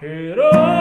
Hero.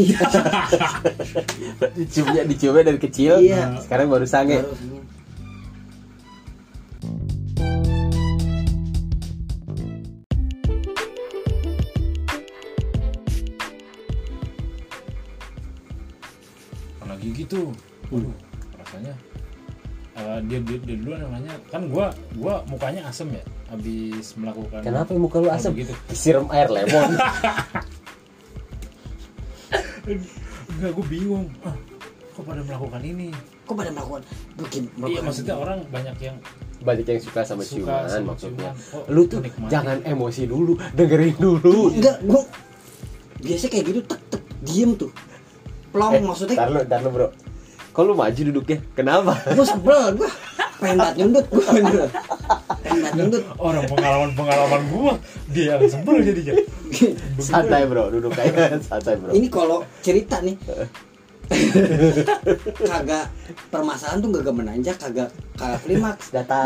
Lagi. Diciumnya diciumnya dari kecil. Iya. Sekarang baru sange. Pernah gigi tuh. Waduh, rasanya eh, dia, dia, dia dulu namanya kan gua gua mukanya asem ya habis melakukan Kenapa muka lu asem? begitu. Siram air lemon. enggak gue bingung ah, kok pada melakukan ini Kok pada melakukan bikin iya maksudnya orang banyak yang Banyak yang suka sama Suka ciuman sama maksudnya. ciuman. Oh, lu tuh menikmati. jangan emosi dulu, dengerin dulu. enggak gua biasa kayak gitu tek tek diem tuh plong Eh, maksudnya Ntar lu, ntar lu bro. Kok lu maju duduknya? Kenapa? gua sebel gua pengen dat nyundut gua pengen nyundut orang pengalaman pengalaman gua dia yang sebel jadinya santai bro, duduk kayak santai bro. ini kalau cerita nih kagak permasalahan tuh kagak menanjak kagak kagak klimaks Datar.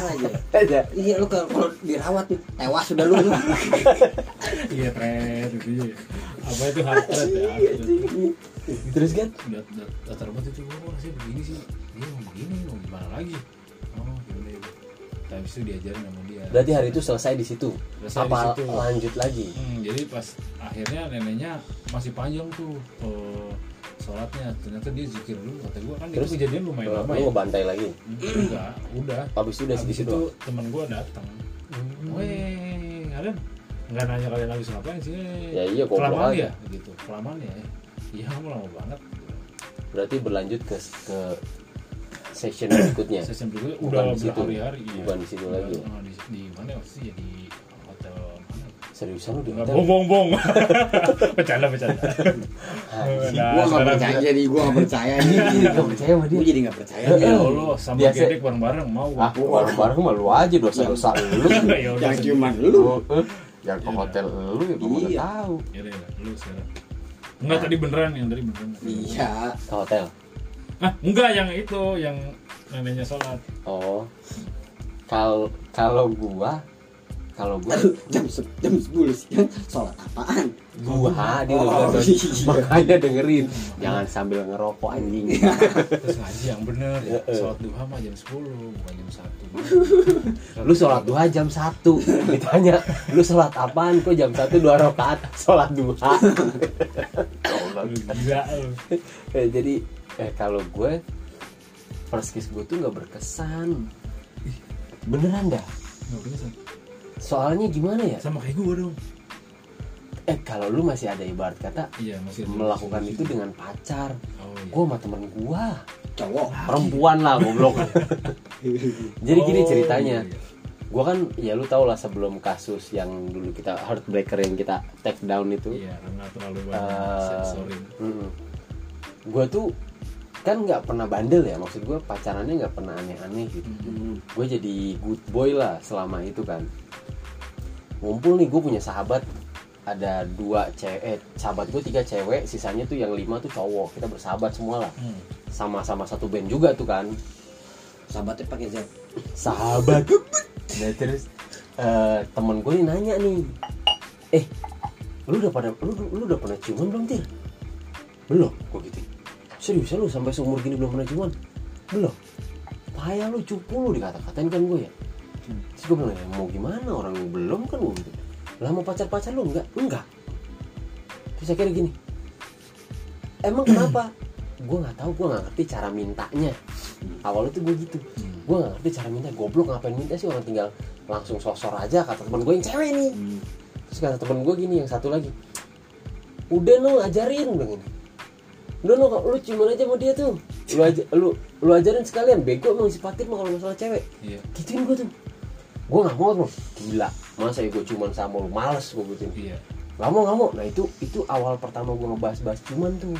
aja aja. iya lu kalau dirawat nih tewas sudah lu iya tren itu ya apa itu hard thread ya. Terus kan? datar banget itu gua rasanya begini sih dia mau begini mau gimana lagi oh yaudah yaudah tapi itu diajarin sama dia Berarti hari itu selesai di situ. Selesai di Apa situ. lanjut lagi? Hmm, jadi pas akhirnya neneknya masih panjang tuh eh, sholatnya ternyata dia zikir dulu kata gua kan Terus? itu kejadian lumayan Lu lama ya ngebantai lagi. Hmm, enggak udah Habis itu udah Habis di situ. itu teman gua datang Weh, kalian nggak nanya kalian habis ngapain sih? Ya iya, goblok kelamaan aja. ya, gitu. Kelamaan ya. Iya, kamu lama banget. Berarti berlanjut ke ke session berikutnya. Session berikutnya Bukan udah di situ. berhari-hari. Iya. Bukan di situ lagi. Udah, di, di mana itu ya di hotel mana? Seriusan lu di hotel? bong bong bong. bercanda bercanda. Anjing. Nah, gua nggak percaya jadi gua nggak percaya nih Gak percaya sama dia. gua jadi nggak percaya Ya nih Allah, sama Biasa- gedek bareng-bareng mau. Ah, bareng-bareng mah lu aja dosa-dosa lu. Ya udah, yang sedih. cuman lu Lu, eh, Yang ke hotel lu ya gua udah Iya. tahu. Ya udah, ya udah, lu sekarang. Enggak tadi beneran yang tadi beneran. iya Ke hotel. Ah, enggak yang itu yang neneknya sholat. Oh. Kalau kalau gua kalau gua Aduh, jam se- jam sepuluh siang sholat apaan gua udah Oh, bilang, iya. makanya dengerin jangan sambil ngerokok anjing Terus ngaji yang bener ya. Sholat duha mah jam 10, bukan jam 1. lu sholat duha jam 1 ditanya lu sholat apaan kok jam 1 dua rakaat sholat duha gila lu. Eh, jadi eh kalau gue first kiss gue tuh nggak berkesan beneran dah Nggak bisa. soalnya gimana ya Sama kayak gue dong. eh kalau lu masih ada ibarat kata Iya, masih ada. melakukan itu dengan pacar Oh iya. gue sama temen gue cowok perempuan lah goblok jadi gini Oh, ceritanya iya. gue kan ya lu tau lah sebelum kasus yang dulu kita heartbreaker yang kita take down itu Iya, karena terlalu banyak Eh, sensorin. gue tuh kan nggak pernah bandel ya maksud gue pacarannya nggak pernah aneh-aneh gitu. Hmm. gue jadi good boy lah selama itu kan. Ngumpul nih gue punya sahabat ada dua cewek eh, sahabat gue tiga cewek sisanya tuh yang lima tuh cowok kita bersahabat semua lah. Hmm. sama-sama satu band juga tuh kan. Sahabatnya pakai Z. Sahabat. Nah terus? Eh, temen gue nih nanya nih eh lu udah pada lu, lu udah pernah ciuman belum tir? Belum. Gue gitu serius lu sampai seumur gini belum pernah ciuman belum. Payah lu cupu lu dikata-katain kan gue ya. Terus gue bilang ya mau gimana? Orang lu belum kan gue gitu lah mau pacar-pacar lu enggak? Enggak. Terus akhirnya gini. Emang kenapa? Gue nggak tahu gue nggak ngerti cara mintanya. Awalnya tuh gue gitu. Hmm. gue gak ngerti cara minta. Goblok ngapain minta sih? Orang tinggal langsung sosor aja kata temen gue yang cewek nih Hmm. terus kata temen gue gini yang satu lagi. Udah no ajarin bilang gini udah no lu ciuman aja sama dia tuh. Lu aja lu lu ajarin sekalian. Bego emang si Fatir mah kalau masalah cewek. Iya. gituin gue tuh. Gue nggak mau bro. Gila. Masa ya gue cuman sama lu? Males gue gitu iya. Nggak mau nggak mau. Nah itu itu awal pertama gue ngebahas-bahas cuman tuh.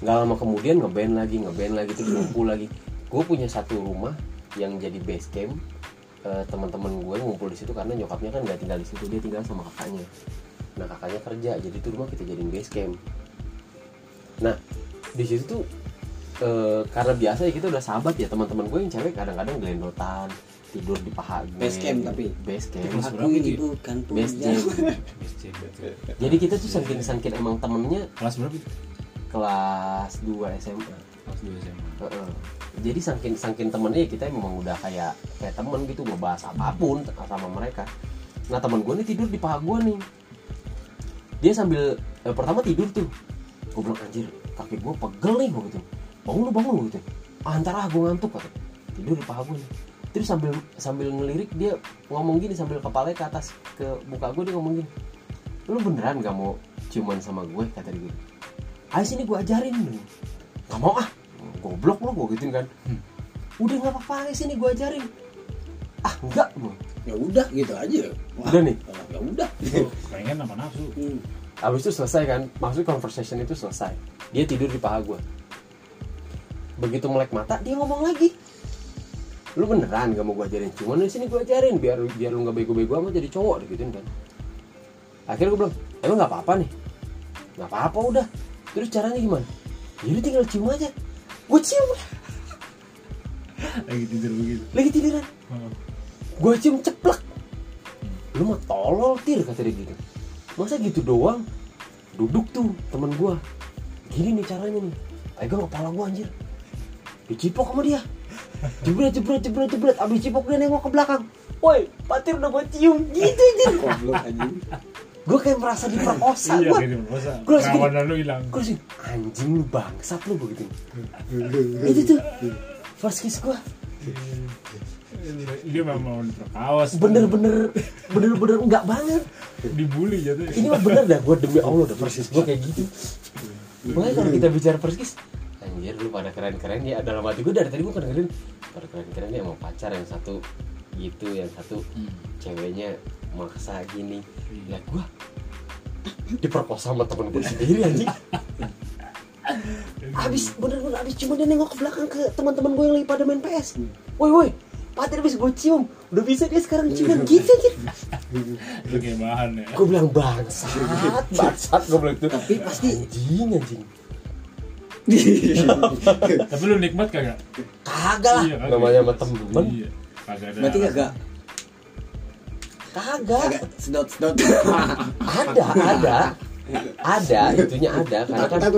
Nggak lama kemudian ngeband lagi ngeband lagi terus ngumpul lagi. Gue punya satu rumah yang jadi base camp. Eh, teman-teman gue ngumpul di situ karena nyokapnya kan nggak tinggal di situ dia tinggal sama kakaknya. Nah kakaknya kerja jadi itu rumah kita jadiin base camp nah di situ tuh eh, karena biasa ya kita udah sahabat ya teman-teman gue yang cewek kadang-kadang gelendotan tidur di paha gue Base camp tapi? base camp Aku ini itu ya? bukan base punya. camp BSC betul. jadi kita tuh saking saking emang temennya kelas berapa itu kelas 2 SMA kelas dua SMA Heeh. jadi saking saking temennya ya kita memang udah kayak kayak temen gitu ngebahas apa pun sama mereka nah teman gue nih tidur di paha gue nih dia sambil eh, pertama tidur tuh gue bilang anjir kaki gue pegel nih gue gitu bangun lu bangun lu gitu ah, ntar ah gue ngantuk kata tidur di paha gue nih terus sambil sambil ngelirik dia ngomong gini sambil kepalanya ke atas ke muka gue dia ngomong gini lu beneran gak mau ciuman sama gue kata dia gitu ayo sini gue ajarin lu gak mau ah goblok lu gue gituin kan Hmm. udah nggak apa-apa ayo sini gue ajarin ah enggak gua. Ya udah gitu aja. Wah, Udah nih? Ya udah. itu pengen apa nafsu Hmm. Habis itu selesai kan, maksudnya conversation itu selesai. Dia tidur di paha gue. Begitu melek mata, dia ngomong lagi. Lu beneran gak mau gue ajarin? Cuman di sini gue ajarin biar biar lu nggak bego-bego amat jadi cowok gituin kan. Akhirnya gue bilang, emang nggak apa-apa nih? Nggak apa-apa udah. Terus caranya gimana? Jadi tinggal cium aja. Gue cium, lagi tidur begitu lagi tiduran. Oh. Gue cium ceplek. Lu mah tolol tir kata dia gitu. Masa gitu doang? Duduk tuh temen gue. Gini nih caranya nih. Pegang kepala gue anjir. Dicipok sama dia. Jebret jebret jebret jebret. Abis cipok dia nengok ke belakang. Woi, Patir udah gue cium gitu anjir. Goblok anjing. Gue kayak merasa diperkosa iya gue. Gua langsung gini. perawanan lu hilang Gue langsung anjing lu bangsat lu begitu. Itu tuh first kiss gue. Dia memang mau Bener-bener bener-bener enggak banget. dibully jatuh ini mah bener dah gue demi allah udah persis gue kayak gitu. Makanya kalau kita bicara persis anjir lu pada keren-keren ya. Dalam hati gue dari tadi gue keren-keren pada keren-keren ya emang pacar yang satu gitu yang satu Hmm. ceweknya maksa gini. Lihat gue diperkosa sama temen gue sendiri anjing. Abis bener-bener abis cuma dia nengok ke belakang ke teman-teman gue yang lagi pada main PS woi woi Patir abis gue cium. Udah bisa dia sekarang ciuman gitu anjir. Itu kayak bahan ya gue bilang bangsat bangsat. Gue bilang itu Tapi pasti anjing anjing. Tapi lu nikmat kagak? Kagak lah. Iya, namanya sama temen. Iya kagak ada. Berarti kagak? Kagak. Sedot sedot. ada ada. Ada itunya ada karena kan.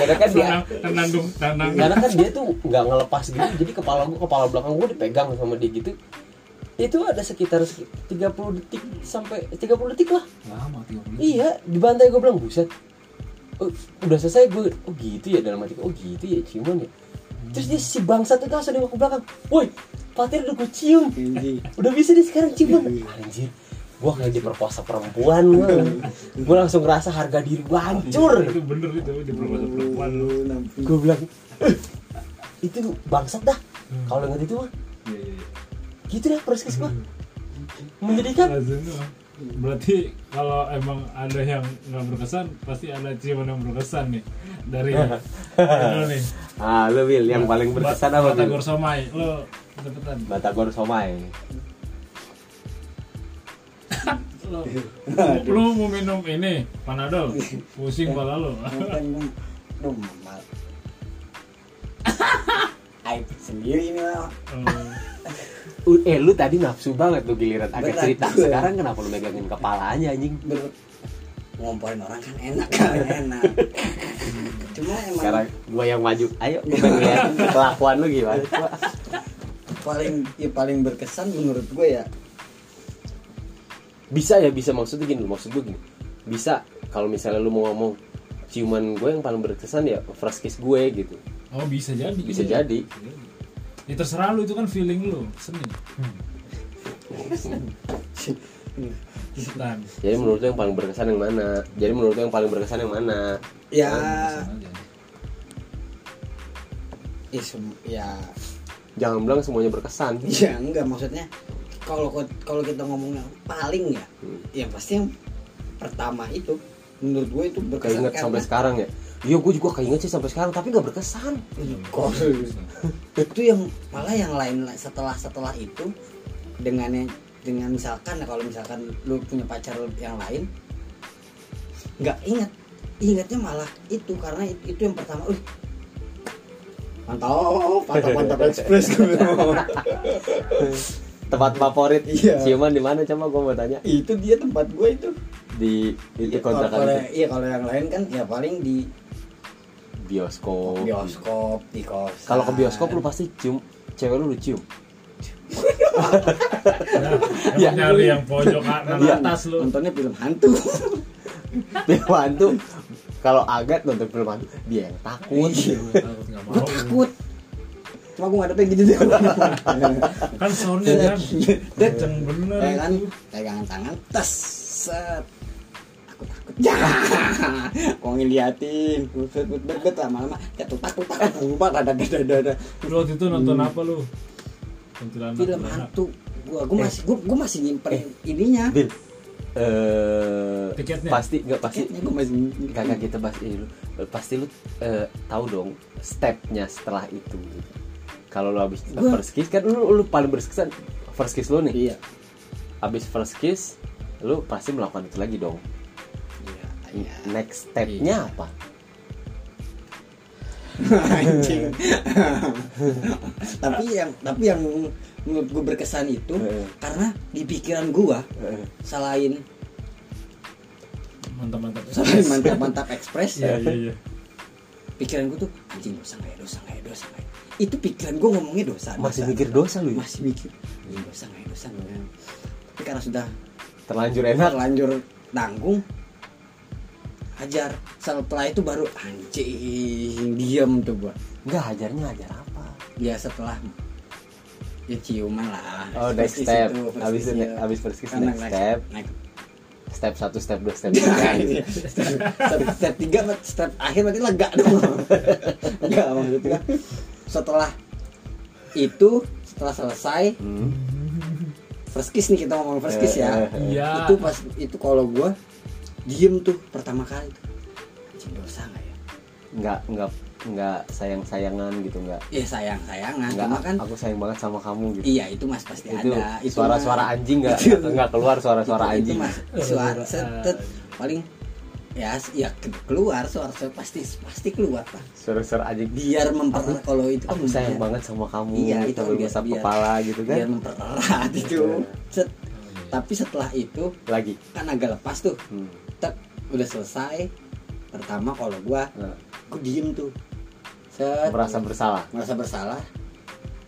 Karena kan dia tenang tenang dong tenang. Karena kan dia tuh nggak ngelepas gitu jadi kepala gua kepala belakang gua dipegang sama dia gitu. Itu ada sekitar seki- 30 detik sampai 30 detik lah. Lama 30 iya di bantai gua bilang buset. Oh, udah selesai gue oh gitu ya dalam hati gua, oh gitu ya ciuman ya. Terus dia si bangsat itu langsung nengok ke belakang. Woi patir udah gue cium. Udah bisa dia sekarang ciuman anjir gua kayak diperkosa perempuan gua. Gua langsung ngerasa harga diri gua hancur. Itu bener itu di perkosa perempuan lu. Gua bilang "Eh, itu bangsat dah. Kalau inget itu mah. Iya iya iya. gitu dah persis gua. Menjadikan Lazim tuh. berarti kalau emang ada yang nggak berkesan pasti ada ciuman yang berkesan nih. Dari lu nih. Ah lu Will yang paling berkesan apa Batagor somai. Lo cepetan Batagor somai. lo, lu mau minum ini panadol. Pusing kepala lo normal. Aib sendiri ini mah. Oh, eh lu tadi nafsu banget lu giliran. Agak cerita. sekarang kenapa lu megangin kepalanya anjing? Ngomporin orang kan enak kan? Enak. Cuma emang sekarang gua yang maju. Ayo gua pengen lihat kelakuan lu gimana? Paling ya paling berkesan menurut gue ya bisa ya bisa. Maksudnya gini maksud gue gini. Bisa kalau misalnya lu mau ngomong ciuman gue yang paling berkesan ya first kiss gue gitu. Oh bisa jadi bisa iya. jadi. Ya terserah lu itu kan feeling lu. Seni cepetan jadi menurut lu yang paling berkesan yang mana? Jadi menurut lu yang paling berkesan yang mana? Ya. Ya, ya. Jangan bilang semuanya berkesan. Iya enggak. Maksudnya kalau kalau kita ngomong yang paling ya, Hmm. ya pasti yang pertama itu menurut gue itu berkesan keinget sampai sekarang ya? Iya gue juga keinget sih sampai sekarang tapi nggak berkesan. Kok- itu yang malah yang lain setelah setelah itu dengan dengan misalkan kalau misalkan lu punya pacar yang lain nggak ingat. Ingatnya malah itu karena itu, itu yang pertama uh mantap mantap mantap ekspres gue tempat favorit Iya. ciuman di mana coba gue mau tanya itu dia tempat gue itu di itu Iya, kalau kontrakan kalau- itu iya kalau yang lain kan ya paling di bioskop bioskop di kosan Oh. kalau ke bioskop lu pasti cium cewek lu lu cium Iya. emang nyari yang pojok kanan Iya. atas lu. nontonnya film hantu film hantu kalau agat nonton film hantu dia yang takut Iya. Gue mau. takut cuma gue ngadepin gitu deh Kan soundnya kan. Kenceng bener. Ya kan? Pegangan tangan tes set. Aku takut. Ya kok ngeliatin. Buset buset buset lama-lama kayak tutak tutak lupa dada dada dada Lu waktu itu nonton apa lu? Film hantu. Gua gua masih gua, gua masih nyimpen ininya. Bil. Eh Tiketnya? pasti nggak pasti. Paketnya gua masih kakak kita pasti lu pasti lu eh, tahu dong stepnya setelah itu gitu. Kalau lu habis Gua- first kiss kan lu, lu paling berkesan first kiss lu nih. Iya. Habis first kiss lu pasti melakukan itu lagi dong. Iya iya. next stepnya apa? Anjing. Tapi yang tapi yang menurut gue berkesan itu Heeh. karena di pikiran gua Eh, selain Mantap-mantap. selain mantap mantap ekspres Iya iya iya. pikiran gua tuh anjing dosa nggak ya dosa nggak ya dosa nggak ya itu pikiran gua ngomongnya dosa masih dosa. mikir dosa lu ya? Masih mikir. Anjing dosa nggak dosa nggak tapi karena sudah terlanjur enak. terlanjur tanggung hajar. Setelah itu baru anjing diam tuh gua. Nggak hajarnya hajar apa? Ya setelah ya ciuman lah. Oh, next step. itu, Habis itu ya. habis first kiss, next step. step satu step dua step tiga. Gitu. step, step tiga step akhir berarti lega dong. Enggak maksudnya setelah itu setelah selesai Hmm. first kiss nih kita ngomong first kiss ya. Eh, Iya. itu pas itu kalau gua diem tuh pertama kali tuh. Dosa nggak ya? Nggak nggak nggak sayang sayangan gitu nggak. Ya sayang sayangan nggak cuma kan aku sayang banget sama kamu gitu. Iya itu mas pasti itu ada. Itu suara-suara mah- anjing nggak? Itu- nggak keluar suara-suara itu, anjing. itu mas suara setet. paling ya ya ke- keluar suara suara pasti pasti keluar lah suara-suara anjing. Biar memper kalau itu kan aku sayang biar- banget sama kamu Iya, itu ngusap biar- kepala gitu kan. biar mempererat itu. Set. tapi setelah itu lagi? kan agak lepas tuh. Hmm. tek udah selesai. Pertama kalau gua Nah, aku diem tuh. Set. Merasa bersalah? Merasa bersalah.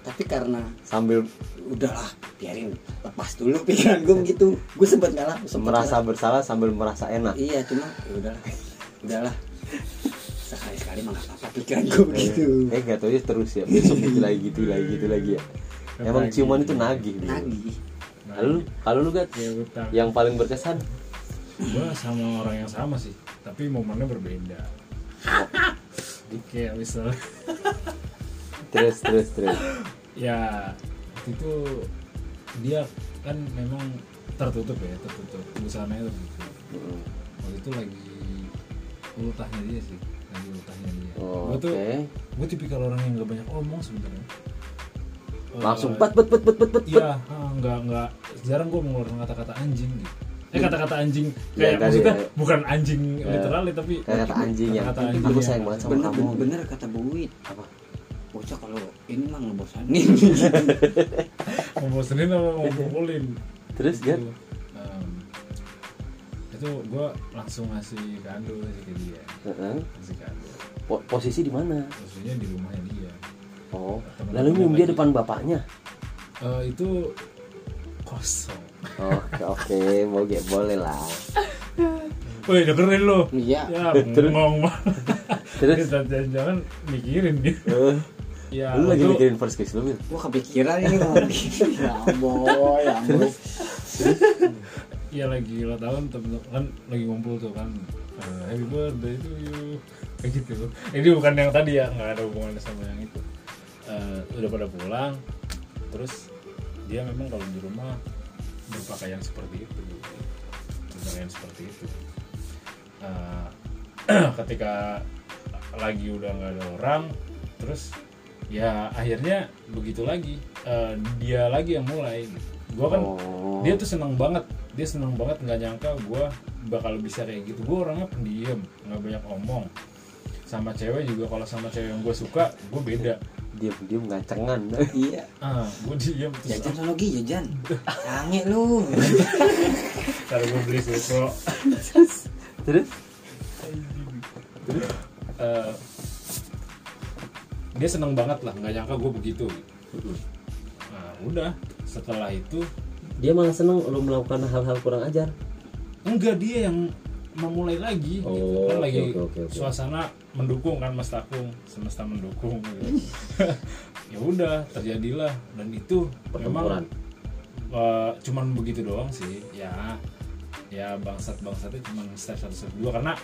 Tapi karena sambil udahlah biarin lepas dulu pikiran gue begitu. Gue sempet ngalah sempet merasa ngalah. bersalah sambil merasa enak. Iya cuma ya udahlah udahlah. Sekali sekali mah apa-apa pikiran gue begitu. Eh nggak tahu ya terus ya. Besok gitu lagi gitu lagi gitu lagi ya. Emang Nagih. ciuman itu nagih gitu. nagih. Kalau lu kalau lu gak Ya, yang paling berkesan? Gua sama orang yang sama sih, tapi momennya berbeda. Kayak misal, terus terus terus. Ya itu dia kan memang tertutup ya, tertutup. Busananya tertutup. Hmm. Waktu itu lagi ultahnya dia sih, lagi ultahnya dia. Oh, Gua tuh, oke. gue tipikal orang yang gak banyak omong sebenarnya. langsung Eh, bet bet bet bet bet bet bet. Iya, ah, nggak nggak jarang gue mengeluarkan kata-kata anjing gitu. Eh kata-kata anjing Ya, kayak tadi, maksudnya ya. bukan anjing Ya. literal tapi kayak kata anjing ya Kata-kata aku anjing sayang ya. banget sama bener, kamu bener, bener kata Buit apa bocah kalau ini mah ngebosanin apa mau pukulin. terus Gitu. kan itu gue langsung ngasih kado sih ke dia, Heeh. ngasih kado. Po- posisi di mana Maksudnya di rumahnya dia. oh Temen-temennya lalu nyium dia depan bapaknya Eh, itu kosong. oke oke boleh boleh lah Woi dengerin lo. iya Ya Terus? ngomong. Terus? jangan mikirin dia. Eh, Ya, lu lagi mikirin first kiss lu Bil? gua kepikiran ini ngomong ya boy ya boy. Iya lagi ulang tahun temen kan lagi ngumpul tuh kan. Eh, happy birthday to you. Kayak gitu. Ini bukan yang tadi ya nggak ada hubungannya sama yang itu. eh, udah pada pulang terus dia memang kalau di rumah berpakaian seperti itu. Berpakaian seperti itu. Eh, ketika lagi udah nggak ada orang terus ya akhirnya begitu lagi. Eh, dia lagi yang mulai. Gue kan Oh. dia tuh seneng banget. Dia seneng banget nggak nyangka gue bakal bisa kayak gitu. Gue orangnya pendiam nggak banyak omong. Sama cewek juga kalau sama cewek yang gue suka gue beda. Diam-diam ngacengan iya. Ah gue terus jajan sono gi jajan. Sange lu. Ntar gue beli susu. Terus? Eh, dia seneng banget lah nggak nyangka gue begitu. Nah udah setelah itu dia malah seneng lu melakukan hal-hal kurang ajar? Enggak dia yang memulai lagi gitu. Oh, kan oke, lagi oke, oke, oke. suasana mendukung kan Mas Takung. Semesta mendukung gitu. ya udah terjadilah. Dan itu memang eh, cuman begitu doang sih. Ya ya bangsat bangsatnya cuman step satu step dua. Karena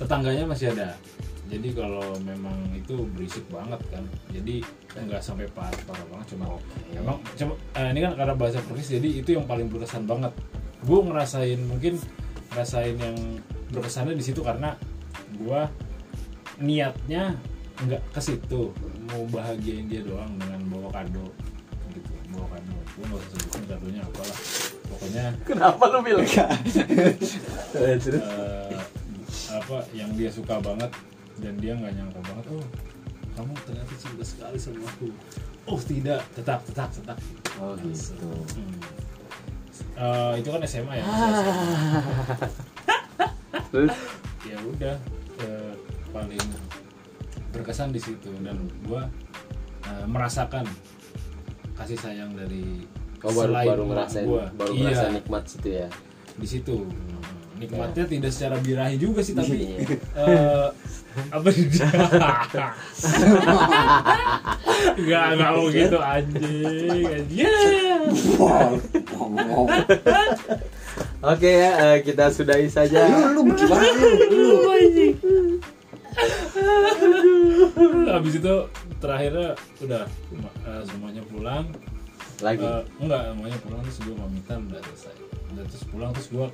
tetangganya masih ada jadi kalau memang itu berisik banget kan. Jadi nggak sampai parah parah banget cuma emang cuma eh, ini kan karena bahasa Portugis jadi itu yang paling berkesan banget. Gue ngerasain mungkin ngerasain yang berkesannya di situ karena gue niatnya nggak ke situ. Mau bahagiain dia doang dengan bawa kado gitu bawa kado. Gue nggak usah sebutin kadonya apalah. Pokoknya kenapa lu bilang? Terus. Eh, apa yang dia suka banget dan dia nggak nyangka banget oh kamu ternyata cinta sekali sama aku. Oh tidak tetap tetap tetap. Oh gitu. Hmm. Eh, itu kan SMA ya? Terus? Ya udah eh, paling berkesan di situ. Dan gua eh, merasakan kasih sayang dari kau Oh, baru selain baru ngerasain gua. baru iya, ngerasain nikmat situ ya? Di situ. Nikmatnya tidak secara birahi juga sih tapi Iya. Apa nggak nggak mau gitu anjing. Anjing ngomong oke ya eh, kita sudahi saja. Lu lu gimana lu. Lu habis itu terakhirnya udah eh, semuanya pulang. Lagi? Eh, enggak semuanya pulang terus gue pamitan udah selesai. Udah terus pulang terus gue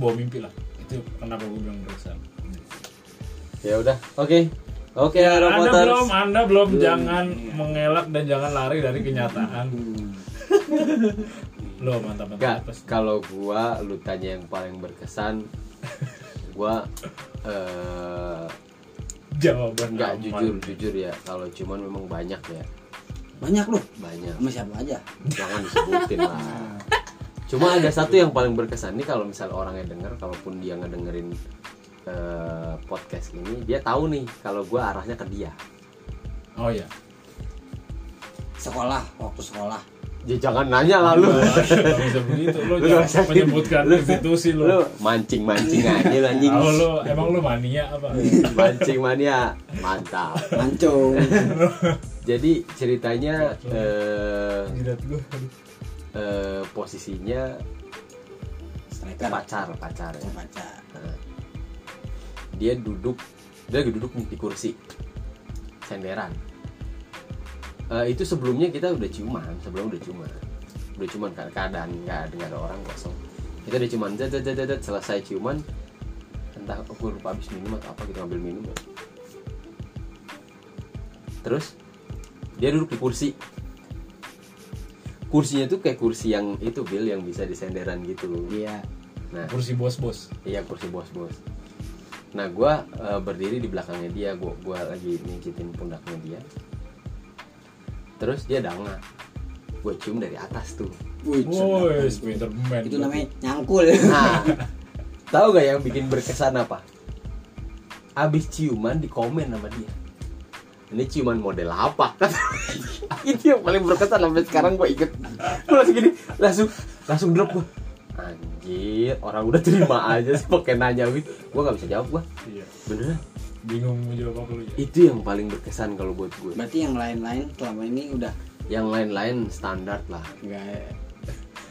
bawa mimpi lah. Itu kenapa gue bilang berkesan ya udah oke. Oke anda Roboters. belum anda belum. Jangan mengelak dan jangan lari dari kenyataan. Lo mantap mantap. Kalau gua lu tanya yang paling berkesan gua eh jawaban enggak aman. jujur jujur ya. Kalau cuman memang banyak ya. Banyak lu? Banyak. Sama siapa aja? Jangan disebutin lah. Cuma ada satu yang paling berkesan nih kalau misal orangnya denger kalaupun dia ngedengerin eh, podcast ini dia tahu nih kalau gua arahnya ke dia. Oh ya sekolah waktu sekolah. Ya jangan nanya lalu Gak bisa begitu Lu jangan menyebutkan Lu- institusi lo lu mancing mancing aja lu anjing. Tahu lo emang lo mania apa? Mancing mania. Mantap. Mancung. Jadi ceritanya eh, gue eh, posisinya striker. pacar pacar ya. pacar. Nah, dia duduk dia lagi duduk nih di kursi. Senderan. Eh, itu sebelumnya kita udah ciuman sebelum udah ciuman. Udah ciuman ke- keadaan nggak ada ada orang kosong. Kita udah ciuman zat, zat, zat, selesai ciuman. Entah aku lupa habis minum atau apa kita ngambil minum ya. terus dia duduk di kursi. Kursinya tuh kayak kursi yang itu Bill yang bisa disenderan gitu. Iya. Nah. Kursi bos-bos. Iya kursi bos-bos. Nah gua eh, berdiri di belakangnya dia, gua gua lagi mijitin pundaknya dia. Terus dia danga. Gue cium dari atas tuh. Wih. Spiderman itu namanya nyangkul Nah, tahu gak yang bikin berkesan apa? Abis ciuman di komen sama dia. Ini ciuman model apa? Itu yang paling berkesan sampai sekarang gue inget. Gue langsung gini, langsung langsung drop gue. Anjir, orang udah terima aja sih pakai nanya gitu. Gue gak bisa jawab gue. iya Beneran. bingung mau jawab apa lu ya Itu yang paling berkesan kalau buat gue. berarti yang lain-lain selama ini udah Yang lain-lain standar lah, enggak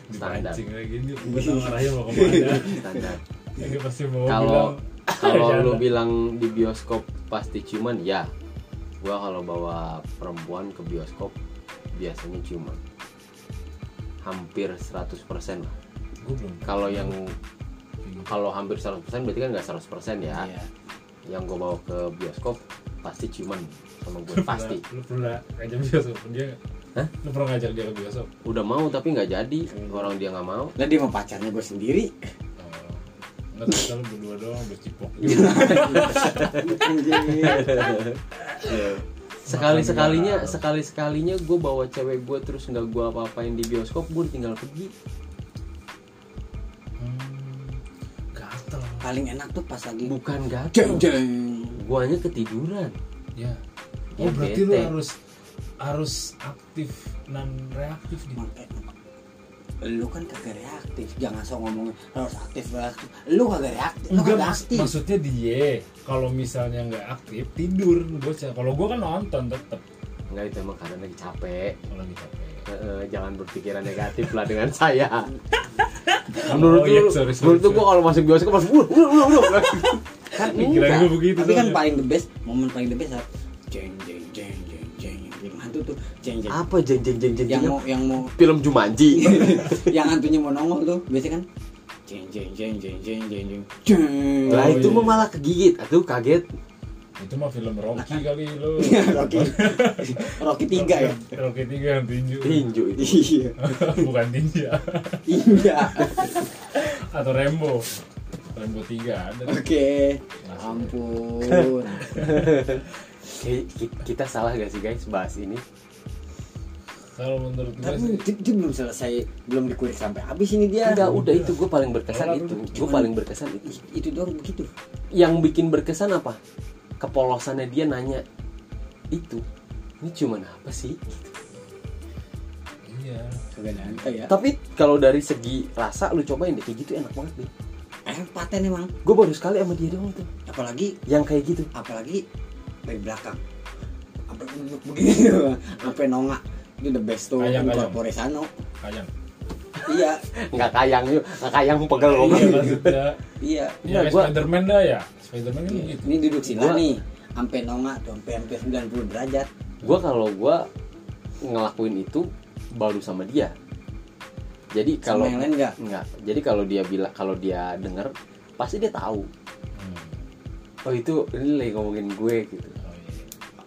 standar. dipancing lagi nih gue arahnya mau ke mana Standar. ini pasti mau Kalau kalau lu bilang di bioskop pasti ciuman ya gua kalau bawa perempuan ke bioskop biasanya ciuman hampir 100% lah gue kalau yang kalau hampir 100% berarti kan nggak 100% ya. Iya. yang gue bawa ke bioskop pasti ciuman sama gue pasti. lu pernah ngajak bioskop? Dia? Hah? lu pernah ngajak dia ke bioskop? Udah mau tapi nggak jadi. Orang dia nggak mau. Lah dia mau pacarnya gue sendiri. oh. nggak tahu kalau berdua doang bercipok sekali sekalinya Makan sekali sekalinya gue bawa cewek gue terus nggak gue apa apain di bioskop gue tinggal pergi Paling enak tuh pas lagi bukan jeng gatel. Jeng. guanya ketiduran. Ya. Ya, oh berarti lu bete. harus harus aktif non reaktif di Makanya lu kan kagak reaktif. Jangan sok ngomongin harus aktif reaktif lu kagak reaktif lu Enggak kagak aktif. maksudnya dia kalau misalnya nggak aktif tidur gue kalau gue kan nonton tetep. Nggak itu emang karena lagi capek. Kalau lagi capek. Eh, jangan berpikiran negatif lah dengan saya menurut oh, menurut gue kalau masuk bioskop masuk buru buru buru buru kan pikiran begitu tapi kan paling the best momen paling the best saat jeng jeng jeng jeng jeng film hantu tuh jeng jeng apa jeng jeng jeng jeng yang mau yang mau film Jumanji yang hantunya mau nongol tuh biasanya kan jeng jeng jeng jeng jeng jeng jeng lah itu mah malah kegigit atau kaget itu mah film Rocky kali lo. Rocky. Rocky tiga ya? Rocky tiga yang tinju. Tinju itu iya. Bukan tinju ya. iya atau Rembo Rembo tiga ada. Oke. Ampun. Kayak ki- kita salah gak sih guys bahas ini? Kalau menurut gue tapi sih dia, dia belum selesai belum dikulik sampai habis ini dia. Enggak udah itu gue paling berkesan itu. gue paling berkesan itu. itu doang begitu. Yang bikin berkesan apa kepolosannya dia nanya itu ini cuman apa sih? Iya. Nyangka ya. Tapi kalau dari segi rasa lu cobain deh. Kayak gitu enak banget deh. Eh paten emang. Gue baru sekali sama dia doang tuh. Apalagi yang kayak gitu. apalagi dari belakang. Sampai begini. Sampai nongak. Itu the best tuh kayang. Corporesano kayang iya. Nggak kayang yuk nggak kayang pegel iya ngomong. maksudnya. Iya. Ya Enggak, kayak gua- Spiderman dah ya. Spiderman kan gitu. Ini duduk Gua- nih. Sampai nongak tuh sampai hampir 90 derajat. Gue kalau gue ngelakuin itu baru sama dia. Jadi kalau yang lain enggak nggak. Jadi kalau dia bilang kalau dia denger pasti dia tahu. Hmm. oh itu ini lagi ngomongin gue gitu. Oh iya.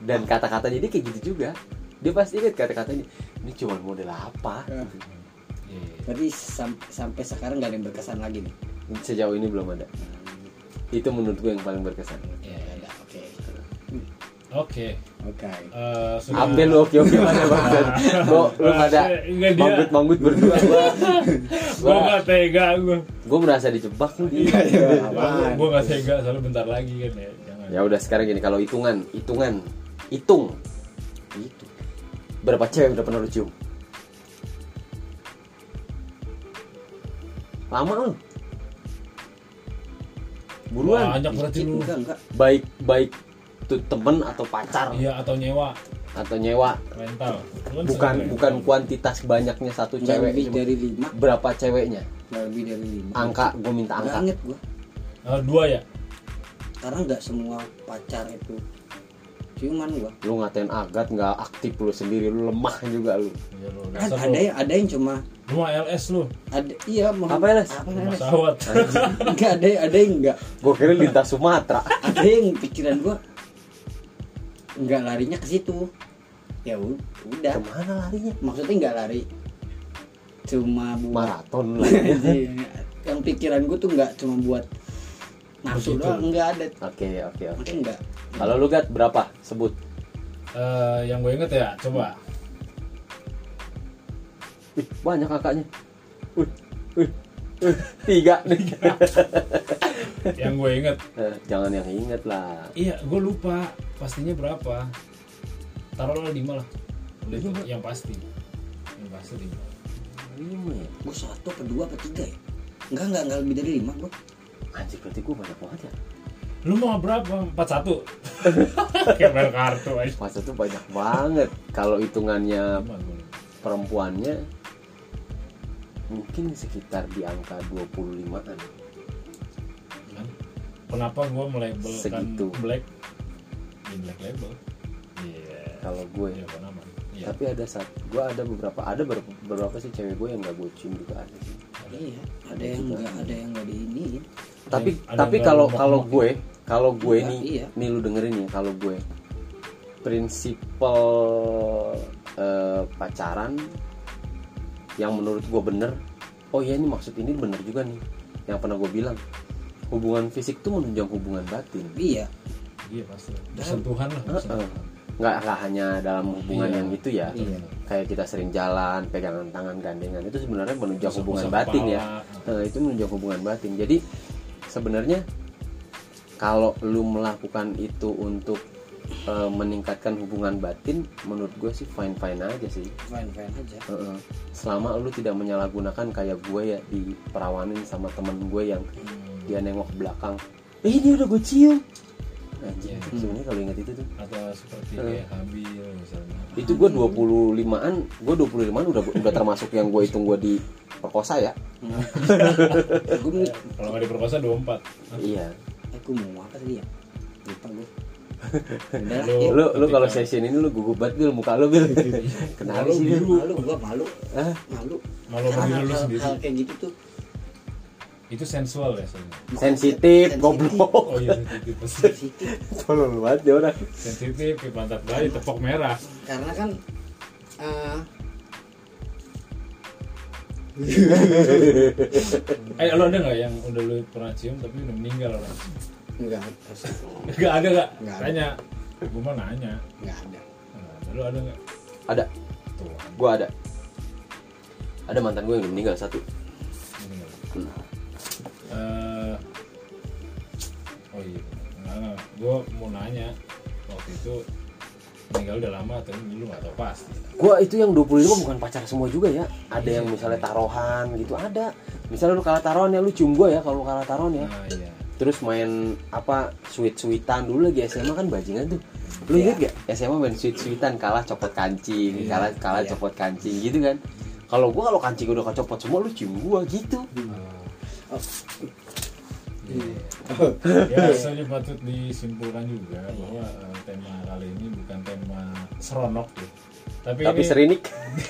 Dan kata-katanya dia kayak gitu juga. Dia pasti ingat kata-katanya ini cuma model apa? Ya. Iya, iya. berarti sam- sampai sekarang nggak ada yang berkesan lagi nih? Sejauh ini belum ada. Itu menurut gue yang paling berkesan. Iya, ya iya. ada oke. Oke. Oke. Eh, ambil lu oke oke mana banget lo lu ada Enggak dia. manggut manggut berdua gua gue gak tega gue gue merasa dijebak nih dia. Iya iya. Apaan? gue gak tega soalnya bentar lagi kan ya jangan. Ya udah sekarang gini kalau hitungan hitungan hitung. Itu berapa cewek udah pernah lu cium lama lu buruan. Banyak berarti lu. Enggak enggak. Baik baik tuh temen atau pacar. Iya atau nyewa. Atau nyewa. Kan bukan sering bukan rental. kuantitas banyaknya satu Nggak cewek lebih dari lima. berapa ceweknya? Nggak lebih dari lima. Angka gue minta Nggak angka. Inget gua. Eh, dua ya? Karena nggak semua pacar itu ciuman gua. Lu ngatain agat nggak aktif lu sendiri lu lemah juga lu. Iya, lu kan ada yang ada yang cuma lu mah LS lu? ada iya mau Apa LS? apa LS sawat enggak ada ada yang enggak gue kira lintas Sumatera. Ada yang pikiran gua enggak larinya ke situ. Ya udah. Ke mana larinya? Maksudnya enggak lari. Cuma buat maraton lah yang pikiran gua tuh enggak cuma buat nafsu Begitu. doang enggak ada. Oke oke oke. Enggak kalau lu gat berapa? Sebut. Eh, yang gue inget ya coba. Ih, banyak kakaknya. Wih, wih, wih, tiga. Nih yang gue inget Eh, jangan yang inget lah. Iya gue lupa pastinya berapa. Taruhlah lima lah. Udah itu yang pasti. Yang pasti lima. Lima ya? Gua satu apa dua apa tiga ya? Enggak enggak enggak lebih dari lima gua anjir berarti gue banyak banget ya lu mau berapa empat satu kayak main kartu aja masa tuh banyak banget kalau hitungannya gua. perempuannya mungkin sekitar di angka 25-an Kan? kenapa gue melabelkan Segitu. black di black label iya kalau gue Iya. Iya. tapi ada saat gue ada beberapa ada beberapa, beberapa sih cewek gue yang gak gue cium juga ada sih iya ada yang nggak ada yang nggak diiniin tapi ada tapi yang kalau kalau gue kalau gue Iya, nih iya. nih lu dengerin ya kalau gue prinsipal eh, pacaran yang menurut gue bener oh iya ini maksud ini bener juga nih yang pernah gue bilang hubungan fisik tuh menunjang hubungan batin iya Iya pasti. Bersentuhan lah. bersentuhan. Heeh. Nggak nggak hanya dalam hubungan Iya. yang itu ya Iya. kayak kita sering jalan pegangan tangan gandengan itu sebenarnya Usap-usap hubungan batin ya. Nah, itu menunjang hubungan batin jadi sebenarnya kalau lu melakukan itu untuk eh, meningkatkan hubungan batin menurut gue sih fine fine aja sih fine fine aja Heeh. selama lu tidak menyalahgunakan kayak gue ya diperawanin sama temen gue yang Hmm. dia nengok belakang eh dia udah gue cium anjing Iya. sebenarnya kalau ingat itu tuh Atau seperti Hmm. kayak Habil misalnya. itu gue 25an gue 25an udah udah termasuk yang gue hitung gue di perkosa ya gue mau Kalau nggak diperkosa 24. iya aku mau apa tadi ya lupa gue udah Lu- ya. lu lu kalau session ini lu gugup banget bil muka lu bil kenapa Malu sih bil malu gue malu ah malu Malu Karena berdiri lu sendiri. hal kayak gitu tuh Itu sensual ya soalnya. sensitif Sensitif. goblok Oh iya sensitif tolong banget dia orang Sensitif pantat bayi tepok merah. karena kan eh, Eh lo ada nggak yang udah lu pernah cium tapi udah meninggal orang? enggak Gak ada nggak? Tanya. Gue mah nanya. enggak ada ada. Lu ada nggak? ada Tuh. gue ada ada mantan gue yang udah meninggal satu Meninggal. Hmm. Eh, oh iya. Nggak. Gue mau nanya waktu itu meninggal udah lama atau dulu nggak tahu pasti. gue itu yang 25 bukan pacar semua juga ya ada yang misalnya taruhan gitu ada misalnya lu kalah taruhan ya lu cium gue ya kalau kalah taruhan ya Nah iya. terus main apa sweet sweetan dulu lagi SMA kan bajingan tuh lu Iya. inget gak SMA main sweet sweetan kalah copot kancing Iya, kalah kalah iya. copot kancing gitu kan kalau gua kalau kancing udah kecopot semua lu cium gua gitu Oh. Iya. ya soalnya patut disimpulkan juga bahwa eh, tema kali ini bukan tema seronok ya tapi, tapi ini serinik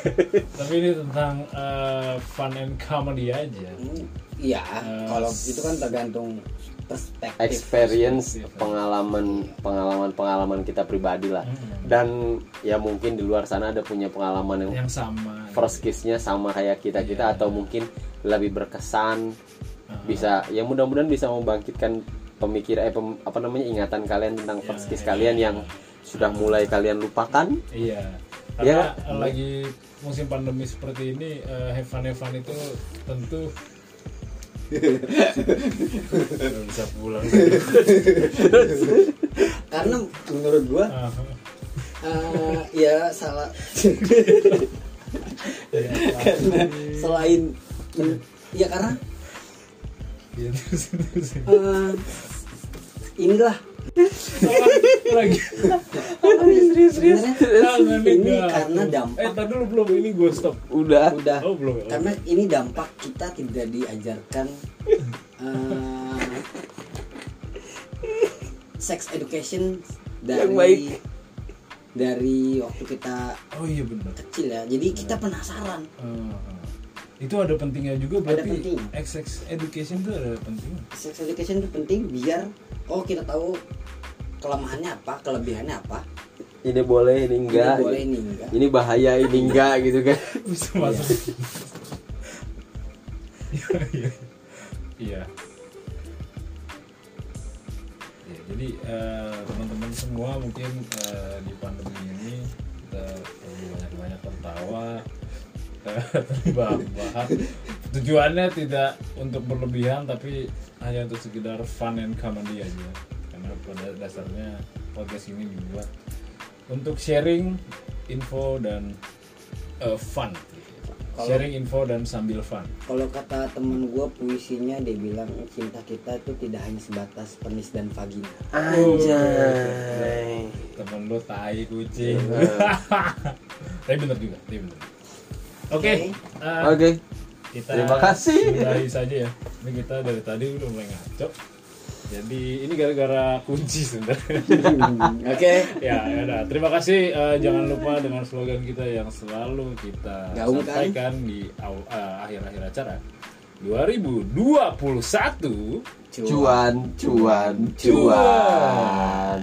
tapi ini tentang eh, fun and comedy aja Hmm, iya Eh, kalau itu kan tergantung perspektif experience Perspektif. pengalaman pengalaman pengalaman kita pribadi lah Hmm. dan ya mungkin di luar sana ada punya pengalaman yang yang sama first kiss-nya sama kayak kita kita Iya. atau mungkin lebih berkesan bisa ya mudah-mudahan bisa membangkitkan pemikiran eh, pem- apa namanya ingatan kalian tentang first Ya, kiss ya, kalian ya. yang sudah mulai kalian lupakan. Iya. Ya. karena lagi musim pandemi seperti ini eh, have fun have fun itu tentu bisa pulang. Karena menurut gua Ah, eh, ya salah. Karena selain ya karena iya, terus, terus. eh, inilah. Lagi. Serius serius. Ini karena eh dampak. Tadi dulu belum ini gue stop. Udah. Udah. Oh belum. Ya? karena ini dampak kita tidak diajarkan eh, sex education dari Yang baik. dari waktu kita oh iya benar kecil ya. Jadi kita penasaran. Ah, ah. Itu ada pentingnya juga Ada berarti penting. sex education itu ada pentingnya sex education itu penting biar oh kita tahu kelemahannya apa kelebihannya apa. Ini boleh ini enggak. Ini boleh ini enggak. Ini bahaya ini enggak gitu kan. Bisa masuk. Iya. Iya. Iya. Ya, jadi eh, teman-teman semua mungkin eh, di pandemi ini kita perlu banyak-banyak tertawa terbahak-bahak tujuannya tidak untuk berlebihan tapi hanya untuk sekedar fun and comedy aja. Karena pada dasarnya podcast ini dibuat untuk sharing info dan eh, fun. Kalau- sharing info dan sambil fun. Kalau kata temen gue puisinya dia bilang cinta kita itu tidak hanya sebatas penis dan vagina. Anjay. Temen lu tai kucing. Iya. tapi bener juga tapi bener oke Oke. eh, oke kita Terima kasih. sudahi saja ya ini kita dari tadi udah mulai ngaco Jadi ini gara-gara kunci sebenarnya. Oke. ya, ya udah. Terima kasih. Eh, jangan lupa dengan slogan kita yang selalu kita Gaungkan. sampaikan di eh, akhir-akhir acara 2021 Cuan, cuan, cuan.